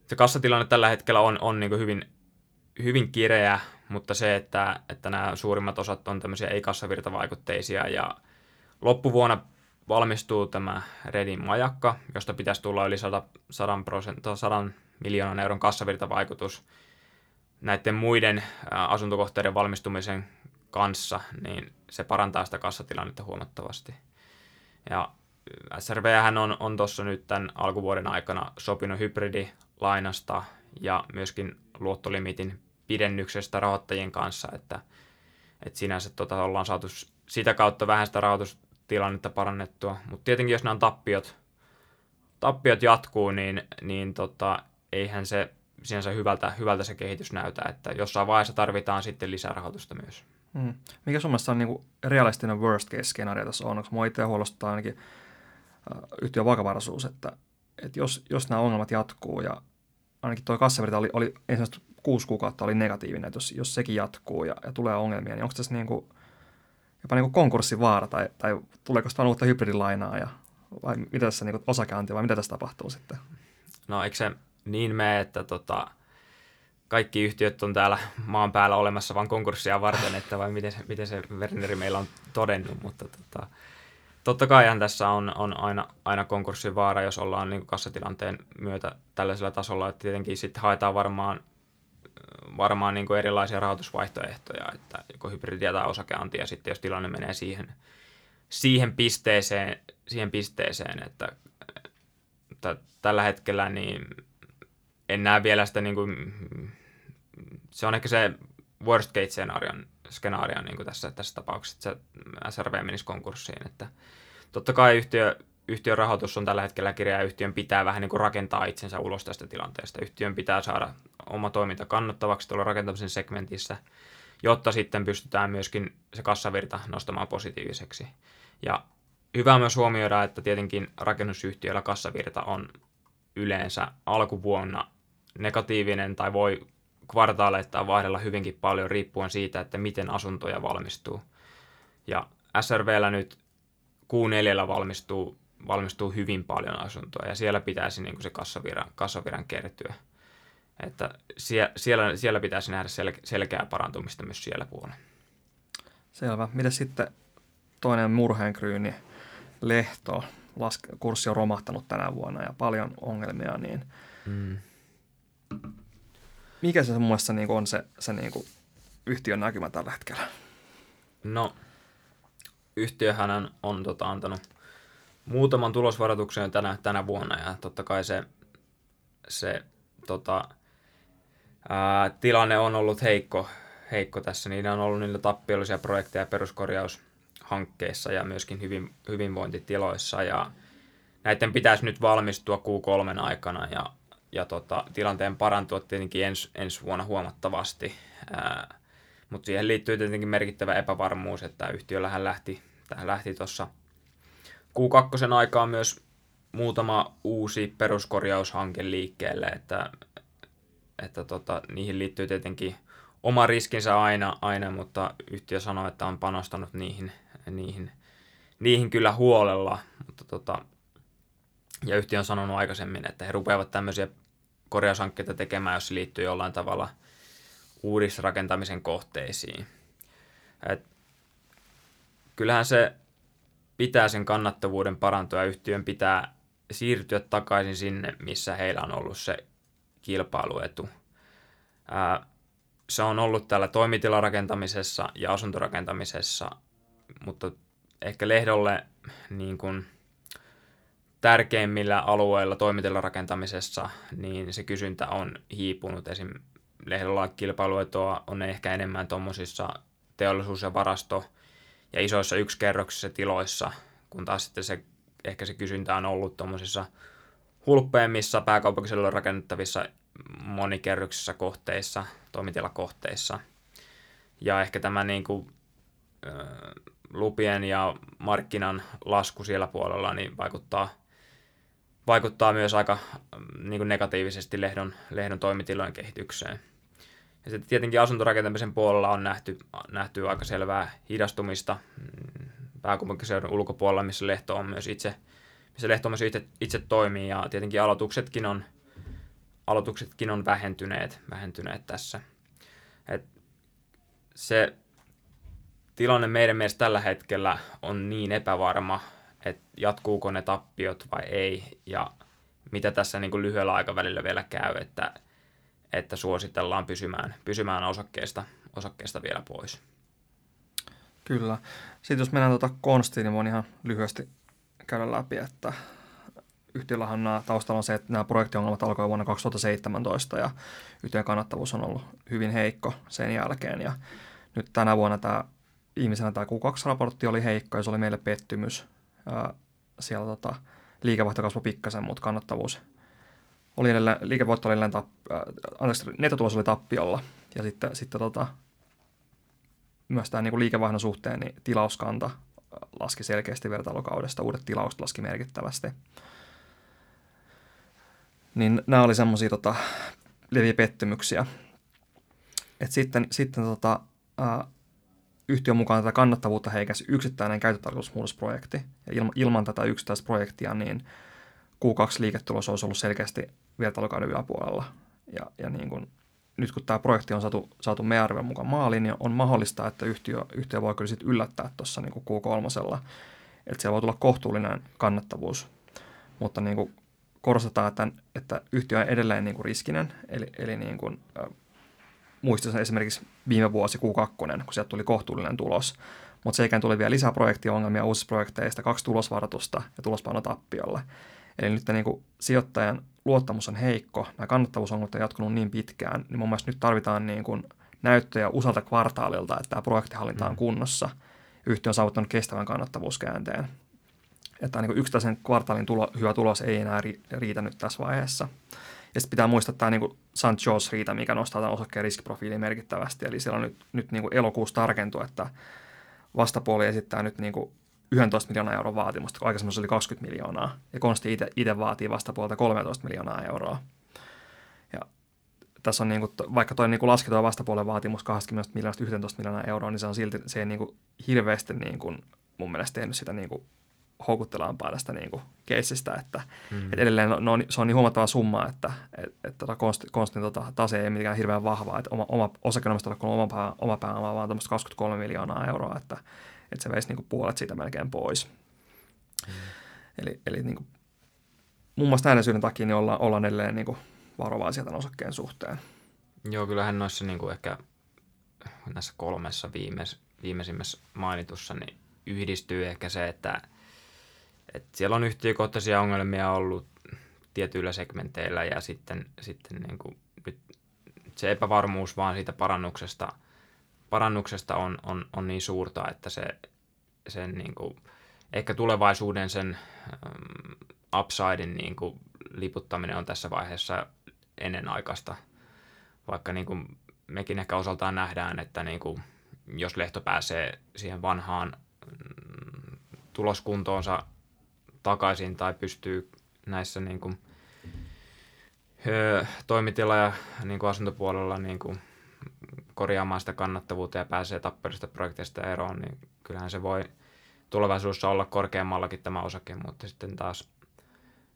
se kassatilanne tällä hetkellä on, on niin kuin hyvin, hyvin kireä, mutta se, että, että nämä suurimmat osat on tämmöisiä ei-kassavirtavaikutteisia ja loppuvuonna valmistuu tämä Redin majakka, josta pitäisi tulla yli 100, 100, 100 miljoonan euron kassavirtavaikutus näiden muiden asuntokohteiden valmistumisen kanssa, niin se parantaa sitä kassatilannetta huomattavasti. Ja SRV on, on tuossa nyt tämän alkuvuoden aikana sopinut hybridilainasta ja myöskin luottolimitin pidennyksestä rahoittajien kanssa, että, että sinänsä tota, ollaan saatu sitä kautta vähän sitä rahoitustilannetta parannettua. Mutta tietenkin jos nämä tappiot, tappiot jatkuu, niin, niin tota, eihän se sinänsä hyvältä, hyvältä se kehitys näytä, että jossain vaiheessa tarvitaan sitten lisärahoitusta myös. Hmm. Mikä sun mielestä on niin realistinen worst case skenario tässä on? Onko mua itse huolestuttaa ainakin äh, yhtiön vakavaraisuus, että, että jos, jos nämä ongelmat jatkuu ja ainakin tuo kassavirta oli, oli ensimmäistä kuusi kuukautta oli negatiivinen, että jos, jos sekin jatkuu ja, ja tulee ongelmia, niin onko tässä niin kuin, jopa niin konkurssivaara tai, tai tuleeko sitä uutta hybridilainaa ja vai mitä tässä niin osakeanti vai mitä tässä tapahtuu sitten? No eikö se niin mene, että tota, kaikki yhtiöt on täällä maan päällä olemassa vain konkurssia varten, että vai miten se, miten se Werneri meillä on todennut, mutta tota, totta kai tässä on, on aina, aina konkurssin vaara, jos ollaan niin kassatilanteen myötä tällaisella tasolla, että tietenkin sitten haetaan varmaan, varmaan niin kuin erilaisia rahoitusvaihtoehtoja, että joko hybridiä tai osakeantia, ja sitten jos tilanne menee siihen, siihen pisteeseen, siihen pisteeseen että, että tällä hetkellä niin en näe vielä sitä niin kuin, se on ehkä se worst case scenarion, skenaario niin kuin tässä, tässä tapauksessa, että se SRV menisi konkurssiin. Että totta kai yhtiö, yhtiön rahoitus on tällä hetkellä kirja ja yhtiön pitää vähän niin kuin rakentaa itsensä ulos tästä tilanteesta. Yhtiön pitää saada oma toiminta kannattavaksi tuolla rakentamisen segmentissä, jotta sitten pystytään myöskin se kassavirta nostamaan positiiviseksi. Ja hyvä myös huomioida, että tietenkin rakennusyhtiöillä kassavirta on yleensä alkuvuonna negatiivinen tai voi kvartaaleittain vaihdella hyvinkin paljon riippuen siitä, että miten asuntoja valmistuu. Ja SRVllä nyt Q4 valmistuu, valmistuu hyvin paljon asuntoja ja siellä pitäisi niin kuin se kassaviran, kassaviran kertyä. Että sie, siellä, siellä pitäisi nähdä sel, selkeää parantumista myös siellä puolella. Selvä. Miten sitten toinen murheenkryyni, Lehto, laske, kurssi on romahtanut tänä vuonna ja paljon ongelmia, niin mm mikä se muassa niin on se, se niin kuin yhtiön näkymä tällä hetkellä? No, yhtiöhän on, on tota, antanut muutaman tulosvaroituksen tänä, tänä vuonna ja totta kai se, se tota, ää, tilanne on ollut heikko, heikko tässä. Niillä on ollut niillä tappiollisia projekteja peruskorjaushankkeissa ja myöskin hyvin, hyvinvointitiloissa ja näiden pitäisi nyt valmistua Q3 aikana ja ja tota, tilanteen parantua tietenkin ens, ensi vuonna huomattavasti. Mutta siihen liittyy tietenkin merkittävä epävarmuus, että yhtiöllähän lähti, lähti tuossa Q2 aikaan myös muutama uusi peruskorjaushanke liikkeelle, että, että tota, niihin liittyy tietenkin oma riskinsä aina, aina, mutta yhtiö sanoo, että on panostanut niihin, niihin, niihin kyllä huolella, mutta tota, ja yhtiö on sanonut aikaisemmin, että he rupeavat tämmöisiä korjaushankkeita tekemään, jos se liittyy jollain tavalla uudisrakentamisen kohteisiin. Et kyllähän se pitää sen kannattavuuden parantua ja yhtiön pitää siirtyä takaisin sinne, missä heillä on ollut se kilpailuetu. Ää, se on ollut täällä toimitilarakentamisessa ja asuntorakentamisessa, mutta ehkä Lehdolle niin kuin, tärkeimmillä alueilla toimitilarakentamisessa, niin se kysyntä on hiipunut. Esim. Lehdolla kilpailuetoa on ehkä enemmän tuommoisissa teollisuus- ja varasto- ja isoissa yksikerroksissa tiloissa, kun taas sitten se, ehkä se kysyntä on ollut tuommoisissa hulppeemmissa pääkaupunkiseudulla rakennettavissa monikerroksissa kohteissa, toimitilakohteissa. Ja ehkä tämä niin kuin, lupien ja markkinan lasku siellä puolella niin vaikuttaa vaikuttaa myös aika mm, niin kuin negatiivisesti lehdon, lehdon toimitilojen kehitykseen. Ja sitten tietenkin asuntorakentamisen puolella on nähty, nähty aika selvää hidastumista. Mm, pääkaupunkiseudun ulkopuolella, missä Lehto on myös itse, missä Lehto myös itse, itse toimii ja tietenkin aloituksetkin on, aloituksetkin on vähentyneet, vähentyneet tässä. Et se tilanne meidän mielestä tällä hetkellä on niin epävarma, että jatkuuko ne tappiot vai ei ja mitä tässä niin kuin lyhyellä aikavälillä vielä käy, että, että suositellaan pysymään, pysymään osakkeesta, osakkeesta vielä pois. Kyllä. Sitten jos mennään tuota konstiin, niin voin ihan lyhyesti käydä läpi, että yhtiöllähän nämä taustalla on se, että nämä projektiongelmat alkoi vuonna 2017 ja yhtiön kannattavuus on ollut hyvin heikko sen jälkeen ja nyt tänä vuonna tämä ihmisenä tämä Q2-raportti oli heikko ja se oli meille pettymys. Siellä tota, liikevaihto kasvoi pikkasen, mutta kannattavuus oli edelleen, liikevoitto oli edelleen, tapp, äh, nettotulos oli tappiolla ja sitten, sitten tota, myös tämä niin liikevaihdon suhteen niin tilauskanta laski selkeästi vertailukaudesta, uudet tilaukset laski merkittävästi. Niin nämä oli semmoisia tota, leviä pettymyksiä. Et sitten sitten tota, ää, yhtiön mukaan tätä kannattavuutta heikäsi yksittäinen käyttötarkoitusmuutosprojekti. Ja ilman, ilman tätä yksittäistä projektia niin Q2-liiketulos olisi ollut selkeästi vertailukauden yläpuolella. Ja, ja niin kuin, nyt kun tämä projekti on saatu, saatu meidän arvion mukaan maaliin, niin on mahdollista, että yhtiö, yhtiö voi kyllä sitten yllättää tuossa niin Q3. Että siellä voi tulla kohtuullinen kannattavuus. Mutta niin kuin korostetaan, että, että yhtiö on edelleen niin kuin riskinen, eli, eli niin kuin, muistan esimerkiksi viime vuosi Q2, kun sieltä tuli kohtuullinen tulos. Mutta seikään tuli vielä lisää projektiongelmia uusista projekteista, kaksi tulosvaroitusta ja tulospaino tappiolle. Eli nyt niin kuin sijoittajan luottamus on heikko, nämä kannattavuusongelmat on jatkunut niin pitkään, niin mun mielestä nyt tarvitaan niin kuin näyttöjä usealta kvartaalilta, että tämä projektihallinta on mm. kunnossa. Yhtiö on saavuttanut kestävän kannattavuuskäänteen. Että niin yksittäisen kvartaalin tulo, hyvä tulos ei enää riitä nyt tässä vaiheessa. Ja sitten pitää muistaa tämä niin St. Joe's riita, mikä nostaa tämän osakkeen riskiprofiiliin merkittävästi. Eli siellä on nyt, nyt niin kuin elokuussa tarkentu, että vastapuoli esittää nyt niin kuin 11 miljoonaa euron vaatimusta, kun aikaisemmin se oli 20 miljoonaa. Ja Konsti itse vaatii vastapuolta 13 miljoonaa euroa. Ja tässä on niin kuin, vaikka tuo niin lasketaan vastapuolen vaatimus 20 miljoonasta 11 miljoonaa euroa, niin se on silti se ei niin kuin hirveästi niin kuin, mun mielestä tehnyt sitä niin kuin houkuttelevampaa tästä niin kuin keissistä, että mm. et edelleen no, no, se on niin huomattava summa, että et, et, tota, konstin, konstin tota, tase ei mikään hirveän vahvaa, että oma, oma osakkeenomistaja on oma, pää, oma pääoma vaan 23 miljoonaa euroa, että, että se veisi niin kuin puolet siitä melkein pois. Mm. Eli, eli niin kuin, muun muassa näiden syiden takia niin ollaan, ollaan edelleen niin kuin varovaisia tämän osakkeen suhteen. Joo, kyllähän noissa niin kuin ehkä näissä kolmessa viimeis, viimeisimmässä mainitussa niin yhdistyy ehkä se, että – et siellä on yhtiökohtaisia ongelmia ollut tietyillä segmenteillä ja sitten, sitten niin kuin nyt se epävarmuus vaan siitä parannuksesta, parannuksesta on, on, on niin suurta, että se, sen niin kuin, ehkä tulevaisuuden sen um, upsidein niin kuin, liputtaminen on tässä vaiheessa ennenaikaista, vaikka niin kuin, mekin ehkä osaltaan nähdään, että niin kuin, jos Lehto pääsee siihen vanhaan mm, tuloskuntoonsa takaisin tai pystyy näissä niin kuin, toimitila- ja niin kuin asuntopuolella niin kuin, korjaamaan sitä kannattavuutta ja pääsee tapperista projekteista eroon, niin kyllähän se voi tulevaisuudessa olla korkeammallakin tämä osake, mutta sitten taas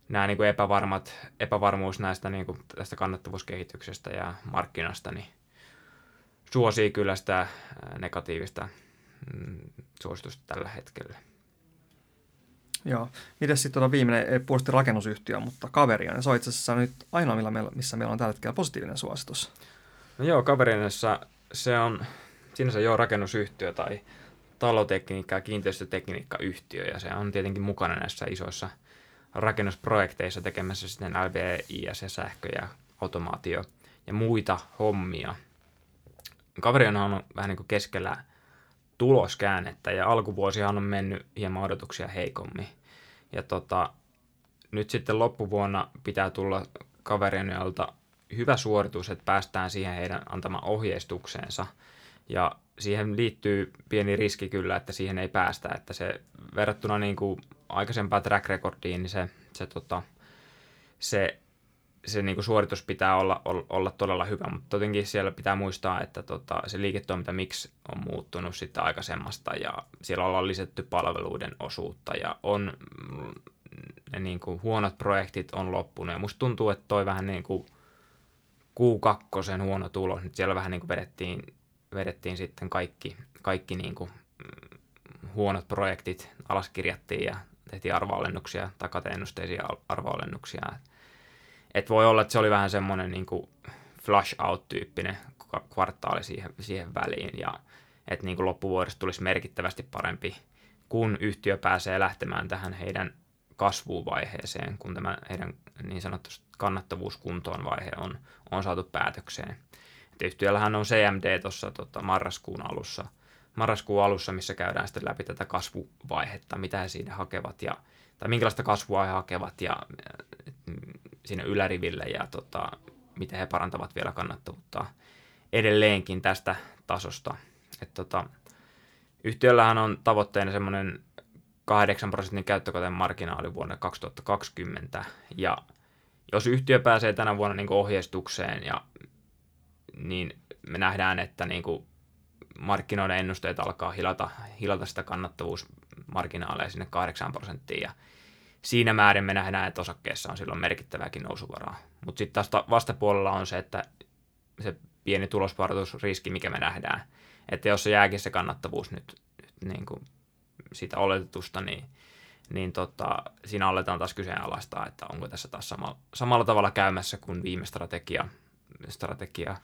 nämä niin kuin epävarmat, epävarmuus näistä niin kuin tästä kannattavuuskehityksestä ja markkinasta niin suosii kyllä sitä negatiivista mm, suositusta tällä hetkellä. Joo. Miten sitten tuota viimeinen, ei puolusti rakennusyhtiö, mutta Kaverian. Se on itse asiassa nyt ainoa, missä meillä on tällä hetkellä positiivinen suositus. No joo, Kaverianissa se on sinänsä jo rakennusyhtiö tai talotekniikka- ja kiinteistötekniikkayhtiö, ja se on tietenkin mukana näissä isoissa rakennusprojekteissa tekemässä sitten LVIS ja sähkö ja automaatio ja muita hommia. Kaverian on vähän niin kuin keskellä tuloskäännettä ja alkuvuosihan on mennyt hieman odotuksia heikommin. Ja tota, nyt sitten loppuvuonna pitää tulla kaverinialta hyvä suoritus, että päästään siihen heidän antamaan ohjeistukseensa. Ja siihen liittyy pieni riski kyllä, että siihen ei päästä, että se verrattuna niin kuin aikaisempaan track recordiin, niin se, se, tota, se se niin kuin suoritus pitää olla, olla todella hyvä, mutta jotenkin siellä pitää muistaa, että tota, se liiketoiminta miksi on muuttunut sitten aikaisemmasta ja siellä ollaan lisätty palveluiden osuutta ja on ne niin kuin huonot projektit on loppunut ja musta tuntuu, että toi vähän niin kuin Q2 huono tulos, nyt siellä vähän niin kuin vedettiin, vedettiin sitten kaikki, kaikki niin kuin mm, huonot projektit alaskirjattiin ja tehtiin arvoalennuksia, takatennusteisia arvoalennuksia. Et voi olla, että se oli vähän semmoinen niin kuin flush out-tyyppinen kvartaali siihen, siihen väliin ja että niin kuin loppuvuodesta tulisi merkittävästi parempi, kun yhtiö pääsee lähtemään tähän heidän kasvuvaiheeseen, kun tämä heidän niin sanottu kannattavuuskuntoon vaihe on, on saatu päätökseen. Et yhtiöllähän on CMD tuossa tota, marraskuun alussa, marraskuun alussa, missä käydään sitten läpi tätä kasvuvaihetta, mitä he siinä hakevat ja tai minkälaista kasvua he hakevat ja siinä yläriville ja tota, miten he parantavat vielä kannattavuutta edelleenkin tästä tasosta. Et tota, yhtiöllähän on tavoitteena semmoinen 8 prosentin käyttökoteen marginaali vuonna 2020 ja jos yhtiö pääsee tänä vuonna niin ohjeistukseen, ja, niin me nähdään, että niin markkinoiden ennusteet alkaa hilata, hilata sitä kannattavuusmarginaaleja sinne 8 prosenttiin, ja siinä määrin me nähdään, että osakkeessa on silloin merkittävääkin nousuvaraa. Mutta sitten taas vastapuolella on se, että se pieni tulosvaroitusriski, mikä me nähdään, että jos se jääkin se kannattavuus nyt, nyt niin kuin siitä oletetusta, niin, niin tota, siinä aletaan taas kyseenalaistaa, että onko tässä taas sama, samalla tavalla käymässä kuin viime strategia, strategia,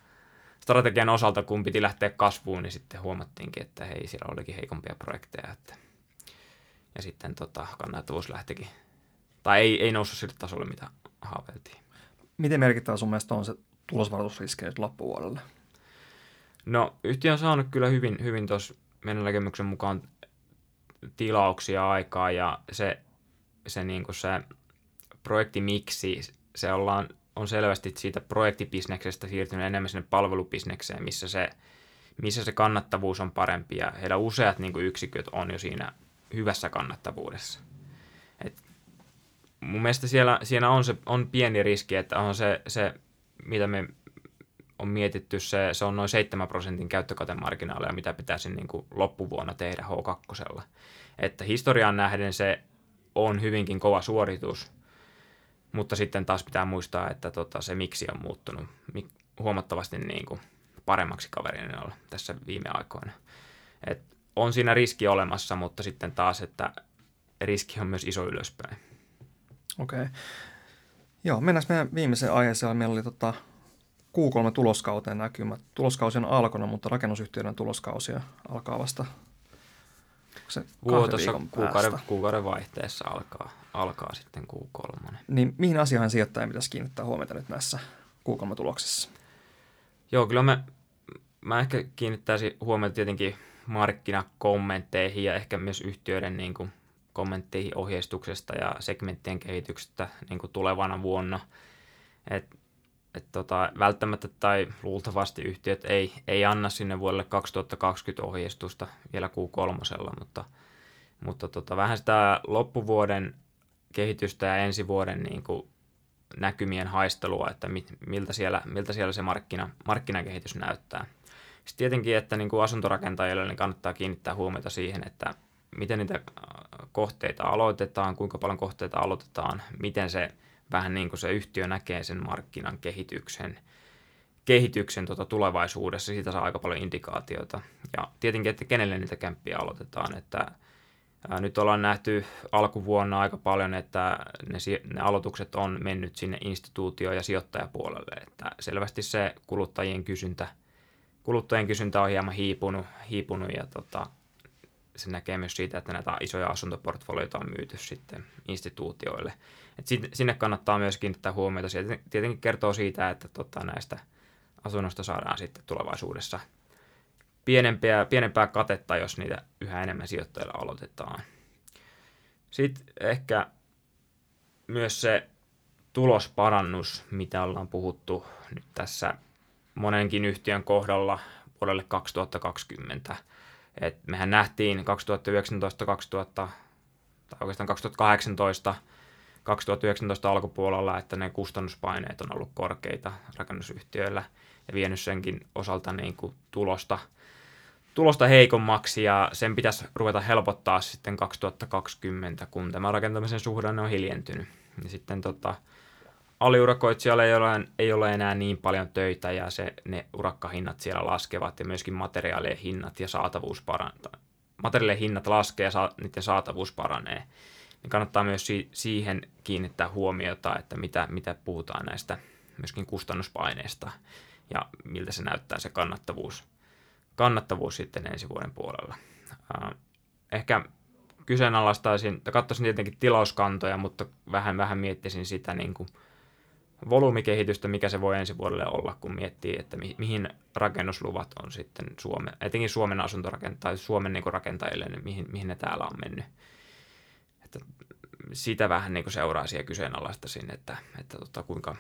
strategian osalta, kun piti lähteä kasvuun, niin sitten huomattiinkin, että hei, siellä olikin heikompia projekteja, että, ja sitten tota, kannattavuus lähtikin, tai ei, ei noussut sille tasolle, mitä haaveiltiin. Miten merkittävä sun mielestä on se tulosvaroitusriski nyt loppuvuodelle? No, yhtiö on saanut kyllä hyvin, hyvin tuossa meidän näkemyksen mukaan tilauksia aikaa ja se, se, niin kuin se projektimiksi, se ollaan, on selvästi siitä projektibisneksestä siirtynyt enemmän sinne palvelubisnekseen, missä se, missä se kannattavuus on parempi ja heillä useat niin kuin yksiköt on jo siinä hyvässä kannattavuudessa. Et mun mielestä siellä, siinä on, se, on pieni riski, että on se, se mitä me on mietitty, se, se on noin 7 prosentin käyttökatemarginaaleja, mitä pitäisi niin kuin loppuvuonna tehdä H2. Että historiaan nähden se on hyvinkin kova suoritus, mutta sitten taas pitää muistaa, että tota, se miksi on muuttunut huomattavasti niin kuin paremmaksi kaverina tässä viime aikoina. Et on siinä riski olemassa, mutta sitten taas, että riski on myös iso ylöspäin. Okei. Okay. Joo, mennään meidän viimeiseen aiheeseen. Meillä oli tota Q3-tuloskauteen näkymät. Tuloskausi on alkanut, mutta rakennusyhtiöiden tuloskausia alkaa vasta se Vuotossa kuukauden, kuukauden vaihteessa alkaa, alkaa sitten Q3. Niin mihin asioihin sijoittajan pitäisi kiinnittää huomiota nyt näissä Q3-tuloksissa? Joo, kyllä mä, mä ehkä kiinnittäisin huomiota tietenkin markkinakommentteihin ja ehkä myös yhtiöiden niin kuin, kommentteihin ohjeistuksesta ja segmenttien kehityksestä niin kuin tulevana vuonna. Et että tota, välttämättä tai luultavasti yhtiöt ei, ei anna sinne vuodelle 2020 ohjeistusta vielä Q3, mutta, mutta tota, vähän sitä loppuvuoden kehitystä ja ensi vuoden niin kuin näkymien haistelua, että mit, miltä, siellä, miltä siellä se markkina, markkinakehitys näyttää. Sitten tietenkin, että niin kuin asuntorakentajille niin kannattaa kiinnittää huomiota siihen, että miten niitä kohteita aloitetaan, kuinka paljon kohteita aloitetaan, miten se vähän niin kuin se yhtiö näkee sen markkinan kehityksen, kehityksen tota tulevaisuudessa, siitä saa aika paljon indikaatioita. Ja tietenkin, että kenelle niitä kämppiä aloitetaan, että nyt ollaan nähty alkuvuonna aika paljon, että ne, ne aloitukset on mennyt sinne instituutio- ja sijoittajapuolelle, että selvästi se kuluttajien kysyntä, kuluttajien kysyntä on hieman hiipunut, hiipunut ja tota, se näkee myös siitä, että näitä isoja asuntoportfolioita on myyty sitten instituutioille. Et sinne kannattaa myös kiinnittää huomiota. Se tietenkin kertoo siitä, että tota, näistä asunnoista saadaan sitten tulevaisuudessa pienempää, pienempää katetta, jos niitä yhä enemmän sijoittajilla aloitetaan. Sitten ehkä myös se tulosparannus, mitä ollaan puhuttu nyt tässä monenkin yhtiön kohdalla vuodelle 2020 – et mehän nähtiin 2019, 2000, tai oikeastaan 2018 2019 alkupuolella, että ne kustannuspaineet on ollut korkeita rakennusyhtiöillä ja vienyt senkin osalta niin kuin tulosta, tulosta heikommaksi ja sen pitäisi ruveta helpottaa sitten 2020, kun tämä rakentamisen suhdanne on hiljentynyt. Ja sitten tota, aliurakoitsijalle ei ole, ei ole enää niin paljon töitä ja se, ne urakkahinnat siellä laskevat ja myöskin materiaalien hinnat ja saatavuus parantaa. Materiaalien hinnat laskee ja sa, niiden saatavuus paranee. Niin kannattaa myös si- siihen kiinnittää huomiota, että mitä, mitä puhutaan näistä myöskin kustannuspaineista ja miltä se näyttää se kannattavuus, kannattavuus sitten ensi vuoden puolella. Ehkä kyseenalaistaisin, katsoisin tietenkin tilauskantoja, mutta vähän, vähän miettisin sitä niin kuin – volyymikehitystä, mikä se voi ensi vuodelle olla, kun miettii, että mi- mihin rakennusluvat on sitten Suomen, etenkin Suomen asuntorakentajille, Suomen niin rakentajille, niin mihin, mihin ne täällä on mennyt. Että sitä vähän niin seuraisi ja kyseenalaistaisin, että, että tota, kuinka,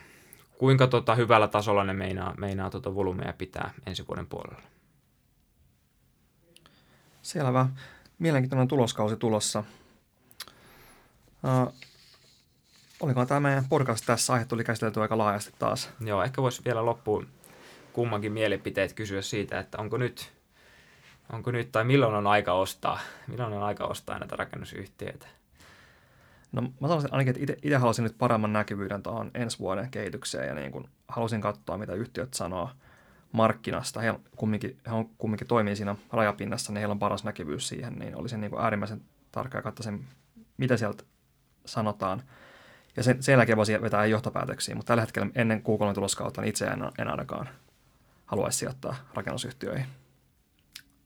kuinka tota hyvällä tasolla ne meinaa, meinaa tota volyymeja pitää ensi vuoden puolella. Selvä. Mielenkiintoinen tuloskausi tulossa. Uh, Olikohan tämä meidän podcast tässä aihe tuli käsitelty aika laajasti taas. Joo, ehkä voisi vielä loppuun kummankin mielipiteet kysyä siitä, että onko nyt, onko nyt tai milloin on aika ostaa, milloin on aika ostaa näitä rakennusyhtiöitä? No mä sanoisin ainakin, että itse haluaisin nyt paremman näkyvyyden tuohon ensi vuoden kehitykseen ja niin kun halusin katsoa, mitä yhtiöt sanoo markkinasta. He kumminkin, he on kumminkin toimii siinä rajapinnassa, niin heillä on paras näkyvyys siihen, niin olisin niin äärimmäisen tarkka ja katsoisin, mitä sieltä sanotaan. Ja sen, sen jälkeen voisi vetää johtopäätöksiä, mutta tällä hetkellä ennen Q3 tuloskautta niin itse en, en ainakaan haluaisi sijoittaa rakennusyhtiöihin.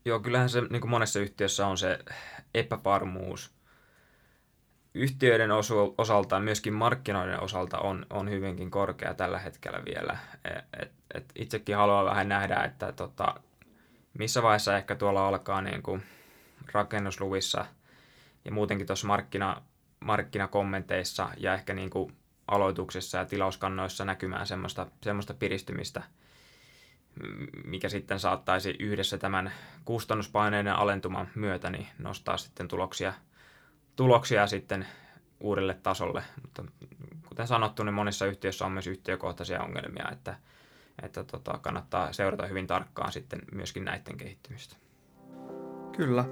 Joo, kyllähän se niin kuin monessa yhtiössä on se epävarmuus. Yhtiöiden osu, osalta, myöskin markkinoiden osalta on, on hyvinkin korkea tällä hetkellä vielä. Et, et, et itsekin haluan vähän nähdä, että tota, missä vaiheessa ehkä tuolla alkaa niin kuin rakennusluvissa ja muutenkin tuossa markkina, markkinakommenteissa ja ehkä niin kuin aloituksessa ja tilauskannoissa näkymään semmoista, semmoista piristymistä, mikä sitten saattaisi yhdessä tämän kustannuspaineiden alentuman myötä niin nostaa sitten tuloksia, tuloksia sitten uudelle tasolle. Mutta kuten sanottu, niin monissa yhtiöissä on myös yhtiökohtaisia ongelmia, että, että tota, kannattaa seurata hyvin tarkkaan sitten myöskin näiden kehittymistä. Kyllä.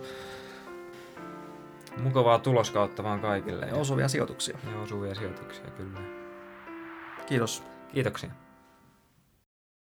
Mukavaa tuloskautta vaan kaikille. Ja osuvia sijoituksia. Ja osuvia sijoituksia, kyllä. Kiitos. Kiitoksia.